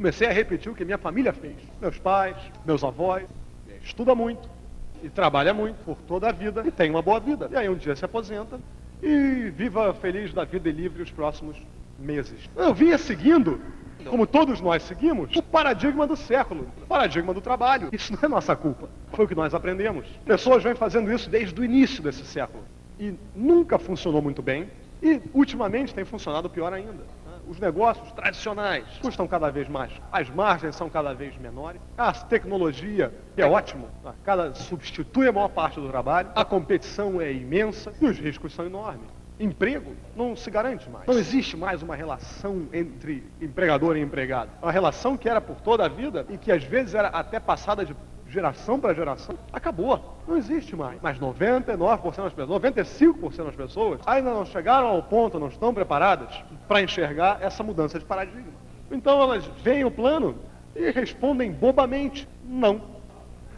Comecei a repetir o que minha família fez. Meus pais, meus avós, estuda muito e trabalha muito por toda a vida e tem uma boa vida. E aí um dia se aposenta e viva feliz da vida e livre os próximos meses. Eu vinha seguindo, como todos nós seguimos, o paradigma do século, o paradigma do trabalho. Isso não é nossa culpa. Foi o que nós aprendemos. Pessoas vêm fazendo isso desde o início desse século. E nunca funcionou muito bem. E ultimamente tem funcionado pior ainda os negócios tradicionais custam cada vez mais, as margens são cada vez menores, a tecnologia é ótimo, cada substitui a maior parte do trabalho, a competição é imensa e os riscos são enormes. Emprego não se garante mais. Não existe mais uma relação entre empregador e empregado. Uma relação que era por toda a vida e que às vezes era até passada de geração para geração, acabou. Não existe mais. Mas 99% das pessoas, 95% das pessoas ainda não chegaram ao ponto, não estão preparadas para enxergar essa mudança de paradigma. Então elas veem o plano e respondem bobamente, não.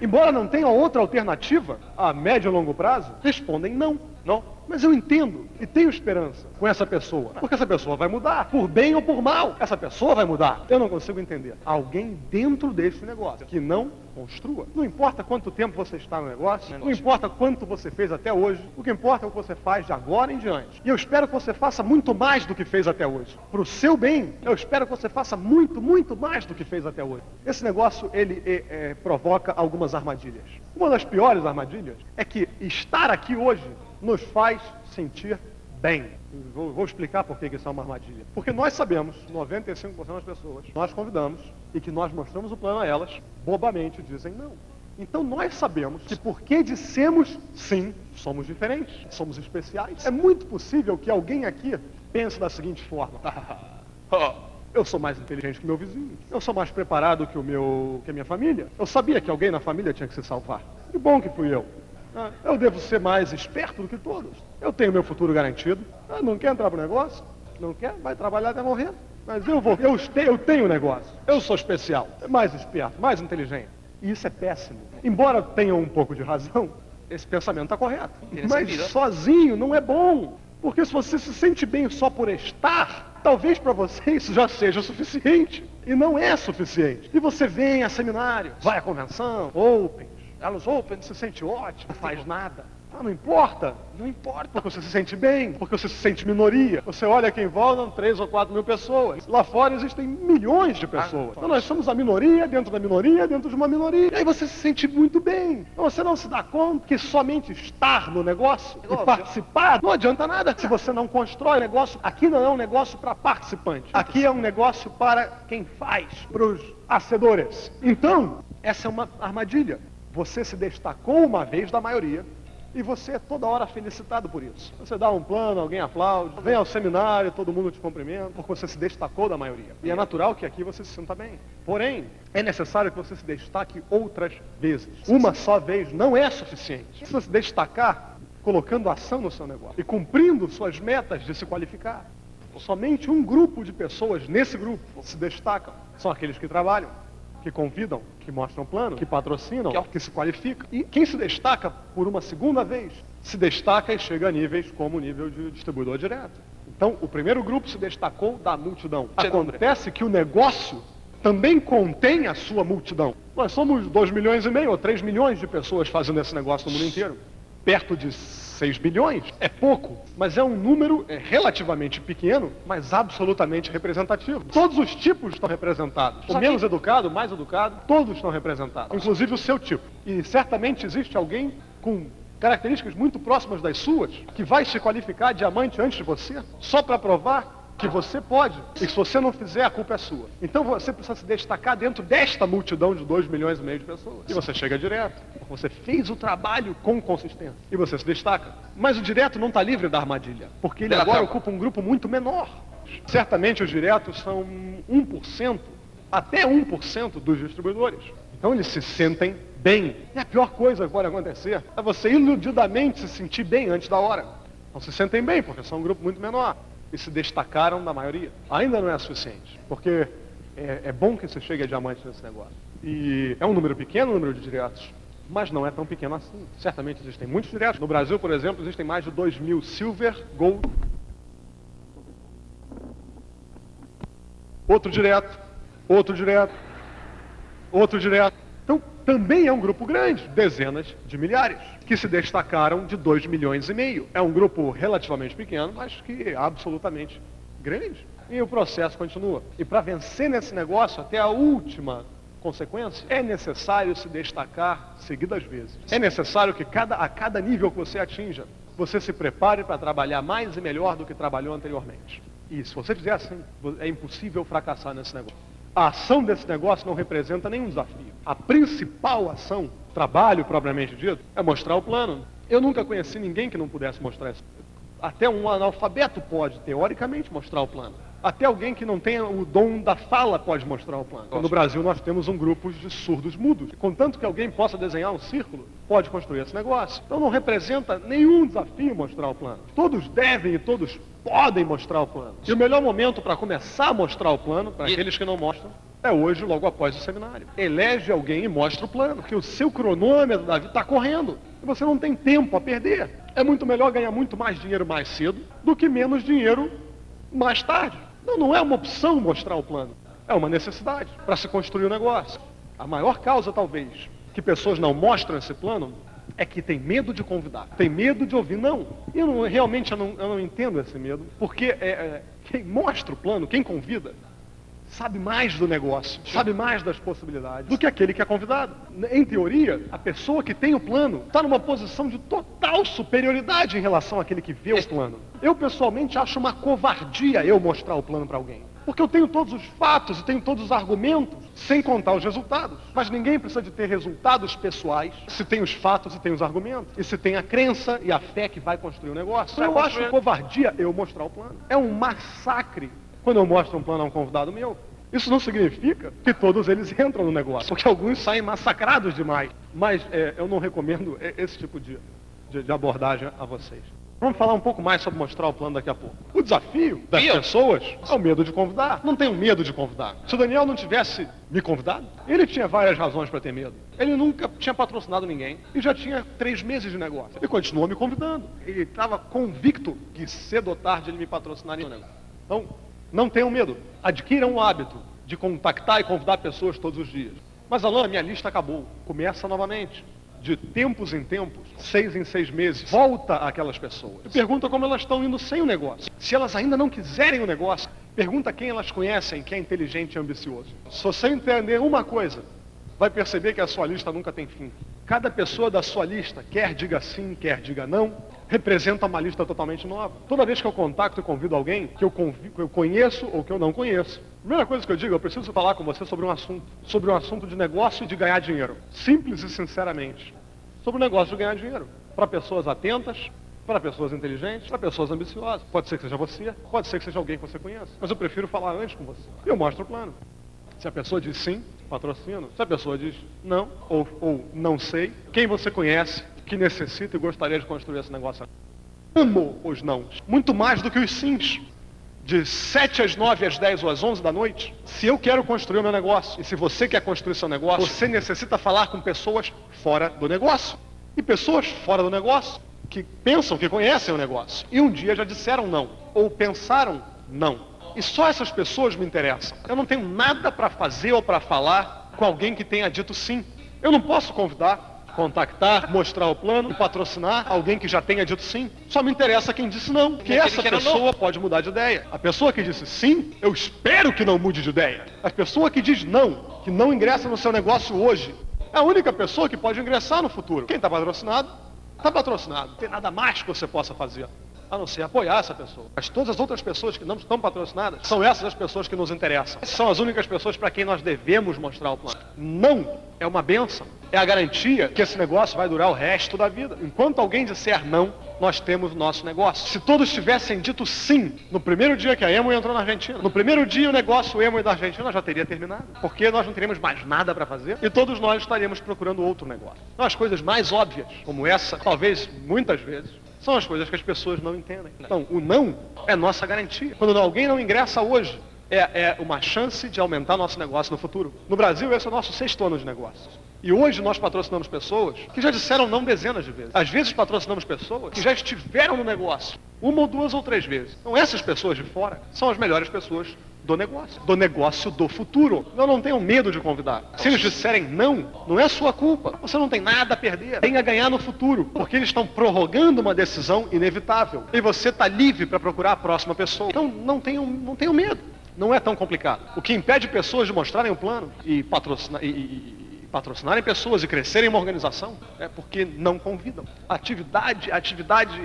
Embora não tenha outra alternativa a médio e longo prazo, respondem não, não. Mas eu entendo e tenho esperança com essa pessoa. Porque essa pessoa vai mudar, por bem ou por mal. Essa pessoa vai mudar. Eu não consigo entender. Alguém dentro desse negócio que não construa. Não importa quanto tempo você está no negócio, não importa quanto você fez até hoje, o que importa é o que você faz de agora em diante. E eu espero que você faça muito mais do que fez até hoje. Para o seu bem, eu espero que você faça muito, muito mais do que fez até hoje. Esse negócio, ele é, é, provoca algumas armadilhas. Uma das piores armadilhas é que estar aqui hoje nos faz sentir bem. Vou, vou, explicar por que isso é uma armadilha. Porque nós sabemos, 95% das pessoas, nós convidamos e que nós mostramos o plano a elas, bobamente dizem não. Então nós sabemos que porque dissemos sim, somos diferentes, somos especiais. É muito possível que alguém aqui pense da seguinte forma. Eu sou mais inteligente que meu vizinho. Eu sou mais preparado que o meu, que a minha família. Eu sabia que alguém na família tinha que se salvar. Que bom que fui eu. Ah, eu devo ser mais esperto do que todos. Eu tenho meu futuro garantido. Ah, não quer entrar para o negócio? Não quer? Vai trabalhar até morrer. Mas eu vou, eu, eu tenho negócio. Eu sou especial, mais esperto, mais inteligente. E isso é péssimo. Embora tenha um pouco de razão, esse pensamento está correto. Mas sozinho não é bom. Porque se você se sente bem só por estar, talvez para você isso já seja suficiente. E não é suficiente. E você vem a seminário, vai à convenção, open, elas open, se sente ótimo, não faz nada. Ah, não importa. Não importa. Porque você se sente bem, porque você se sente minoria. Você olha aqui em volta, três ou quatro mil pessoas. Lá fora existem milhões de pessoas. Então nós somos a minoria dentro da minoria, dentro de uma minoria. E aí você se sente muito bem. Então você não se dá conta que somente estar no negócio e participar não adianta nada se você não constrói o negócio. Aqui não é um negócio para participantes. Aqui é um negócio para quem faz, para os acedores. Então, essa é uma armadilha. Você se destacou uma vez da maioria e você é toda hora felicitado por isso. Você dá um plano, alguém aplaude, vem ao seminário, todo mundo te cumprimenta, porque você se destacou da maioria. E é natural que aqui você se sinta bem. Porém, é necessário que você se destaque outras vezes. Uma só vez não é suficiente. Você se destacar colocando ação no seu negócio e cumprindo suas metas de se qualificar. Somente um grupo de pessoas nesse grupo se destacam. São aqueles que trabalham que convidam, que mostram plano, que patrocinam, que, que se qualificam. E quem se destaca por uma segunda vez, se destaca e chega a níveis como o nível de distribuidor direto. Então, o primeiro grupo se destacou da multidão. Acontece que o negócio também contém a sua multidão. Nós somos 2 milhões e meio ou 3 milhões de pessoas fazendo esse negócio no mundo inteiro. Perto de 6 bilhões é pouco, mas é um número é, relativamente pequeno, mas absolutamente representativo. Todos os tipos estão representados. O menos educado, o mais educado, todos estão representados, inclusive o seu tipo. E certamente existe alguém com características muito próximas das suas, que vai se qualificar diamante antes de você, só para provar que você pode. E se você não fizer, a culpa é sua. Então você precisa se destacar dentro desta multidão de 2 milhões e meio de pessoas. E você chega direto. Você fez o trabalho com consistência. E você se destaca. Mas o direto não está livre da armadilha. Porque ele agora ocupa um grupo muito menor. Certamente os diretos são 1%, até 1% dos distribuidores. Então eles se sentem bem. E a pior coisa que pode acontecer é você iludidamente se sentir bem antes da hora. Não se sentem bem, porque são um grupo muito menor e se destacaram da maioria. Ainda não é suficiente, porque é, é bom que você chegue a diamante nesse negócio. E é um número pequeno o número de diretos, mas não é tão pequeno assim. Certamente existem muitos diretos. No Brasil, por exemplo, existem mais de 2 mil silver, gold. Outro direto, outro direto, outro direto. Então, também é um grupo grande, dezenas de milhares, que se destacaram de 2 milhões e meio. É um grupo relativamente pequeno, mas que é absolutamente grande. E o processo continua. E para vencer nesse negócio, até a última consequência, é necessário se destacar seguidas vezes. É necessário que cada, a cada nível que você atinja, você se prepare para trabalhar mais e melhor do que trabalhou anteriormente. E se você fizer assim, é impossível fracassar nesse negócio. A ação desse negócio não representa nenhum desafio. A principal ação, trabalho propriamente dito, é mostrar o plano. Eu nunca conheci ninguém que não pudesse mostrar isso. Até um analfabeto pode, teoricamente, mostrar o plano. Até alguém que não tenha o dom da fala pode mostrar o plano. No Brasil nós temos um grupo de surdos mudos. Contanto que alguém possa desenhar um círculo, pode construir esse negócio. Então não representa nenhum desafio mostrar o plano. Todos devem e todos podem mostrar o plano. E o melhor momento para começar a mostrar o plano, para aqueles que não mostram, é hoje, logo após o seminário. Elege alguém e mostra o plano, porque o seu cronômetro da vida está correndo. E você não tem tempo a perder. É muito melhor ganhar muito mais dinheiro mais cedo do que menos dinheiro mais tarde. Não, não é uma opção mostrar o plano. É uma necessidade para se construir o um negócio. A maior causa, talvez, que pessoas não mostram esse plano é que tem medo de convidar, tem medo de ouvir não. Eu não, realmente eu não, eu não entendo esse medo, porque é, é, quem mostra o plano, quem convida, sabe mais do negócio, sabe mais das possibilidades do que aquele que é convidado. Em teoria, a pessoa que tem o plano está numa posição de total superioridade em relação àquele que vê o plano. Eu pessoalmente acho uma covardia eu mostrar o plano para alguém. Porque eu tenho todos os fatos e tenho todos os argumentos, sem contar os resultados. Mas ninguém precisa de ter resultados pessoais se tem os fatos e tem os argumentos. E se tem a crença e a fé que vai construir o negócio. Então eu acho covardia eu mostrar o plano. É um massacre quando eu mostro um plano a um convidado meu. Isso não significa que todos eles entram no negócio, porque alguns saem massacrados demais. Mas é, eu não recomendo esse tipo de, de, de abordagem a vocês. Vamos falar um pouco mais sobre mostrar o plano daqui a pouco. O desafio das pessoas é o medo de convidar. Não tenho medo de convidar. Se o Daniel não tivesse me convidado, ele tinha várias razões para ter medo. Ele nunca tinha patrocinado ninguém e já tinha três meses de negócio. Ele continuou me convidando. Ele estava convicto que cedo ou tarde ele me patrocinaria no negócio. Então, não tenham medo. Adquiram o hábito de contactar e convidar pessoas todos os dias. Mas, Alain, minha lista acabou. Começa novamente. De tempos em tempos, seis em seis meses, volta aquelas pessoas. E pergunta como elas estão indo sem o negócio. Se elas ainda não quiserem o negócio, pergunta quem elas conhecem, que é inteligente e ambicioso. Se você entender uma coisa, vai perceber que a sua lista nunca tem fim. Cada pessoa da sua lista, quer diga sim, quer diga não, representa uma lista totalmente nova. Toda vez que eu contacto e convido alguém que eu, que eu conheço ou que eu não conheço, a primeira coisa que eu digo, eu preciso falar com você sobre um assunto, sobre um assunto de negócio e de ganhar dinheiro. Simples e sinceramente. Sobre o negócio de ganhar dinheiro. Para pessoas atentas, para pessoas inteligentes, para pessoas ambiciosas. Pode ser que seja você, pode ser que seja alguém que você conheça. Mas eu prefiro falar antes com você. E eu mostro o plano. Se a pessoa diz sim, patrocino. Se a pessoa diz não, ou, ou não sei, quem você conhece, que necessita e gostaria de construir esse negócio. Amo os não. Muito mais do que os sims. De 7 às 9, às 10 ou às 11 da noite, se eu quero construir o meu negócio, e se você quer construir seu negócio, você necessita falar com pessoas fora do negócio. E pessoas fora do negócio que pensam que conhecem o negócio. E um dia já disseram não, ou pensaram não. E só essas pessoas me interessam. Eu não tenho nada para fazer ou para falar com alguém que tenha dito sim. Eu não posso convidar contactar, mostrar o plano patrocinar alguém que já tenha dito sim. Só me interessa quem disse não, porque essa pessoa pode mudar de ideia. A pessoa que disse sim, eu espero que não mude de ideia. A pessoa que diz não, que não ingressa no seu negócio hoje, é a única pessoa que pode ingressar no futuro. Quem está patrocinado, está patrocinado. Não tem nada mais que você possa fazer a não ser apoiar essa pessoa. Mas todas as outras pessoas que não estão patrocinadas são essas as pessoas que nos interessam. São as únicas pessoas para quem nós devemos mostrar o plano. Não é uma benção. É a garantia que esse negócio vai durar o resto da vida. Enquanto alguém disser não, nós temos o nosso negócio. Se todos tivessem dito sim no primeiro dia que a Emo entrou na Argentina, no primeiro dia o negócio Emo da Argentina já teria terminado. Porque nós não teríamos mais nada para fazer e todos nós estaríamos procurando outro negócio. Então, as coisas mais óbvias, como essa, talvez muitas vezes, são as coisas que as pessoas não entendem. Então, o não é nossa garantia. Quando alguém não ingressa hoje, é, é uma chance de aumentar nosso negócio no futuro. No Brasil, esse é o nosso sexto ano de negócios. E hoje nós patrocinamos pessoas que já disseram não dezenas de vezes. Às vezes patrocinamos pessoas que já estiveram no negócio uma ou duas ou três vezes. Então essas pessoas de fora são as melhores pessoas do negócio, do negócio do futuro. Eu não tenho medo de convidar. Se eles disserem não, não é sua culpa. Você não tem nada a perder. Tem a ganhar no futuro, porque eles estão prorrogando uma decisão inevitável. E você está livre para procurar a próxima pessoa. Então não tenham, não tenham medo. Não é tão complicado. O que impede pessoas de mostrarem o plano e patrocinar. E, e, patrocinarem pessoas e crescerem uma organização é porque não convidam. Atividade, atividade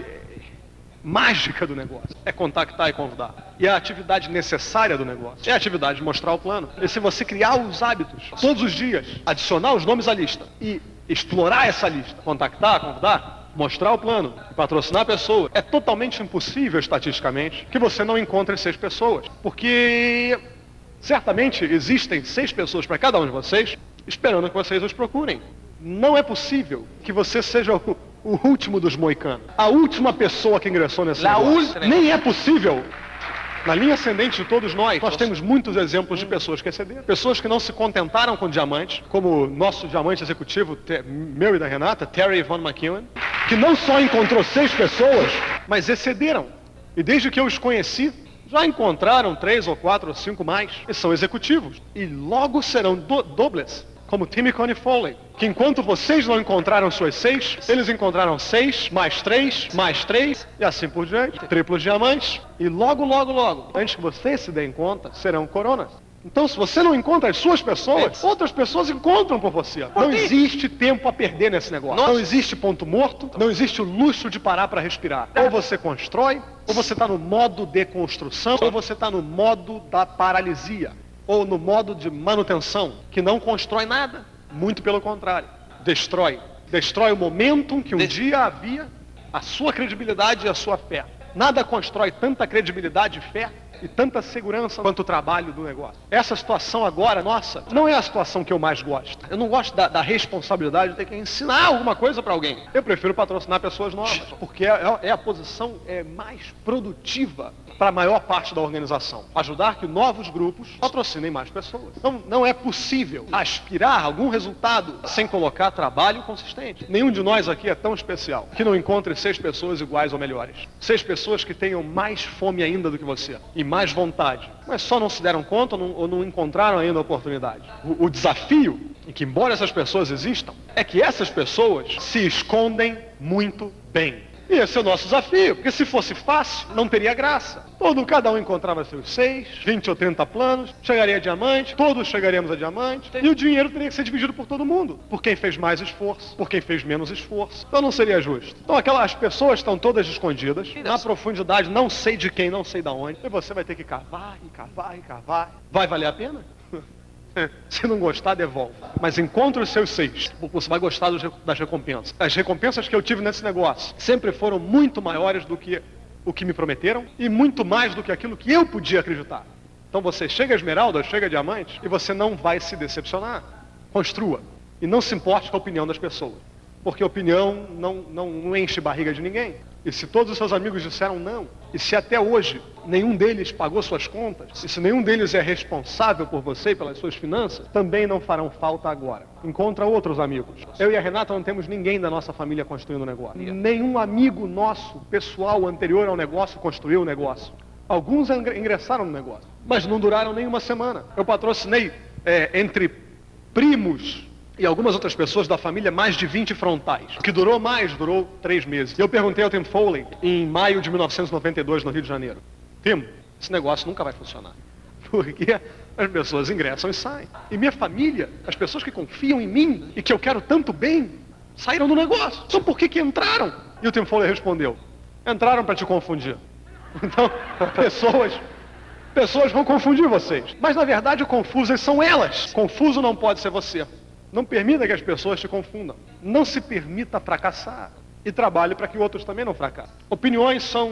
mágica do negócio. É contactar e convidar. E a atividade necessária do negócio é a atividade de mostrar o plano. E se você criar os hábitos todos os dias, adicionar os nomes à lista e explorar essa lista, contactar, convidar, mostrar o plano patrocinar a pessoa, é totalmente impossível estatisticamente que você não encontre seis pessoas. Porque certamente existem seis pessoas para cada um de vocês esperando que vocês os procurem. Não é possível que você seja o o último dos moicanos. A última pessoa que ingressou nesse La negócio. Nem é possível. Na linha ascendente de todos nós, nós temos muitos exemplos de pessoas que excederam. Pessoas que não se contentaram com diamantes, como o nosso diamante executivo, meu e da Renata, Terry Von McEwen, que não só encontrou seis pessoas, mas excederam. E desde que eu os conheci, já encontraram três ou quatro ou cinco mais, e são executivos. E logo serão do dobles, como Timmy Coney Foley, que enquanto vocês não encontraram suas seis, eles encontraram seis, mais três, mais três, e assim por diante, triplos diamantes, e logo, logo, logo, antes que vocês se deem conta, serão coronas. Então, se você não encontra as suas pessoas, outras pessoas encontram por você. Não existe tempo a perder nesse negócio. Não existe ponto morto, não existe o luxo de parar para respirar. Ou você constrói, ou você está no modo de construção, ou você está no modo da paralisia, ou no modo de manutenção, que não constrói nada. Muito pelo contrário, destrói. Destrói o momentum que um Des- dia havia, a sua credibilidade e a sua fé. Nada constrói tanta credibilidade e fé e tanta segurança quanto o trabalho do negócio. Essa situação agora, nossa, não é a situação que eu mais gosto. Eu não gosto da, da responsabilidade de ter que ensinar alguma coisa para alguém. Eu prefiro patrocinar pessoas novas, porque é, é a posição é, mais produtiva para a maior parte da organização. Ajudar que novos grupos patrocinem mais pessoas. Não, não é possível aspirar a algum resultado sem colocar trabalho consistente. Nenhum de nós aqui é tão especial que não encontre seis pessoas iguais ou melhores. Seis pessoas que tenham mais fome ainda do que você e mais vontade. Mas só não se deram conta ou não, ou não encontraram ainda a oportunidade. O, o desafio, e que embora essas pessoas existam, é que essas pessoas se escondem muito bem. E esse é o nosso desafio, porque se fosse fácil, não teria graça. Todo, cada um encontrava seus seis, 20 ou 30 planos, chegaria a diamante, todos chegaríamos a diamante, e o dinheiro teria que ser dividido por todo mundo, por quem fez mais esforço, por quem fez menos esforço. Então não seria justo. Então aquelas pessoas estão todas escondidas, na profundidade, não sei de quem, não sei de onde, e você vai ter que cavar, e cavar, e cavar. Vai valer a pena? Se não gostar, devolve. Mas encontre os seus seis, você vai gostar das recompensas. As recompensas que eu tive nesse negócio sempre foram muito maiores do que o que me prometeram e muito mais do que aquilo que eu podia acreditar. Então você chega a esmeralda, chega a diamante e você não vai se decepcionar. Construa. E não se importe com a opinião das pessoas. Porque a opinião não, não, não enche barriga de ninguém. E se todos os seus amigos disseram não, e se até hoje nenhum deles pagou suas contas, e se nenhum deles é responsável por você e pelas suas finanças, também não farão falta agora. Encontra outros amigos. Eu e a Renata não temos ninguém da nossa família construindo o negócio. Nenhum amigo nosso, pessoal, anterior ao negócio, construiu o negócio. Alguns ingre- ingressaram no negócio, mas não duraram nem uma semana. Eu patrocinei é, entre primos e algumas outras pessoas da família mais de 20 frontais. O que durou mais, durou três meses. Eu perguntei ao Tim Foley, em maio de 1992, no Rio de Janeiro, Tim, esse negócio nunca vai funcionar. Porque as pessoas ingressam e saem. E minha família, as pessoas que confiam em mim e que eu quero tanto bem, saíram do negócio. Então por que que entraram? E o Tim Foley respondeu, entraram para te confundir. Então, pessoas Pessoas vão confundir vocês. Mas na verdade, confusas são elas. Confuso não pode ser você. Não permita que as pessoas te confundam. Não se permita fracassar. E trabalhe para que outros também não fracassem. Opiniões são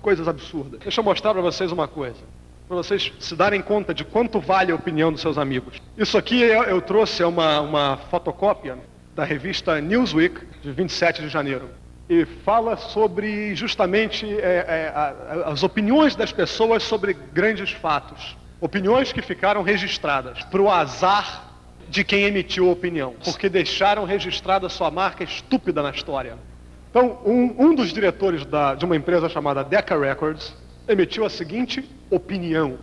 coisas absurdas. Deixa eu mostrar para vocês uma coisa. Para vocês se darem conta de quanto vale a opinião dos seus amigos. Isso aqui eu, eu trouxe é uma, uma fotocópia da revista Newsweek, de 27 de janeiro e fala sobre justamente é, é, as opiniões das pessoas sobre grandes fatos. Opiniões que ficaram registradas para o azar de quem emitiu a opinião, porque deixaram registrada sua marca estúpida na história. Então, um, um dos diretores da- de uma empresa chamada Decca Records emitiu a seguinte opinião.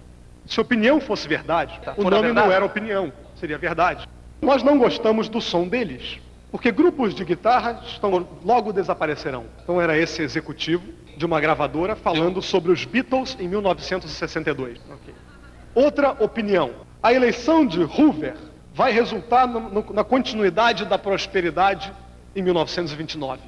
Se opinião fosse verdade, Tá, o nome verdade. não era opinião, seria verdade. Nós não gostamos do som deles, porque grupos de guitarra estão, logo desaparecerão. Então era esse executivo de uma gravadora falando sobre os Beatles em 1962. Ok. Outra opinião. A eleição de Hoover vai resultar no- no- na continuidade da prosperidade em 1929.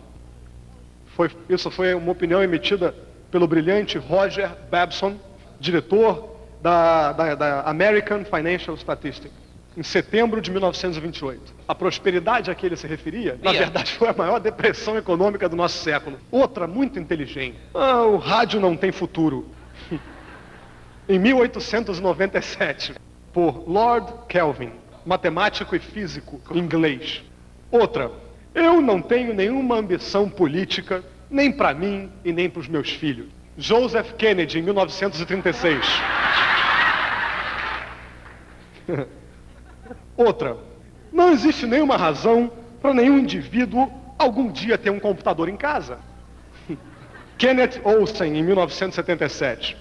Foi- isso foi uma opinião emitida pelo brilhante Roger Babson, diretor da, da- da American Financial Statistics, em setembro de 1928. A prosperidade a que ele se referia, na Yeah. verdade, foi a maior depressão econômica do nosso século. Outra muito inteligente. Ah, o rádio não tem futuro. Em 1897, por Lord Kelvin, matemático e físico inglês. Outra, eu não tenho nenhuma ambição política, nem para mim e nem para os meus filhos. Joseph Kennedy, em 1936. Outra, não existe nenhuma razão para nenhum indivíduo algum dia ter um computador em casa. Kenneth Olsen, em 1977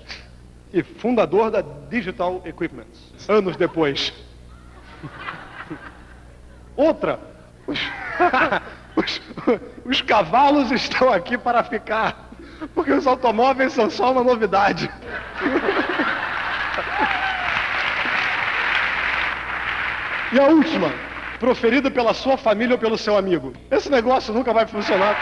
e fundador da Digital Equipment, anos depois. Outra, os, os- os cavalos estão aqui para ficar, porque os automóveis são só uma novidade. E a última, proferida pela sua família ou pelo seu amigo. Esse negócio nunca vai funcionar.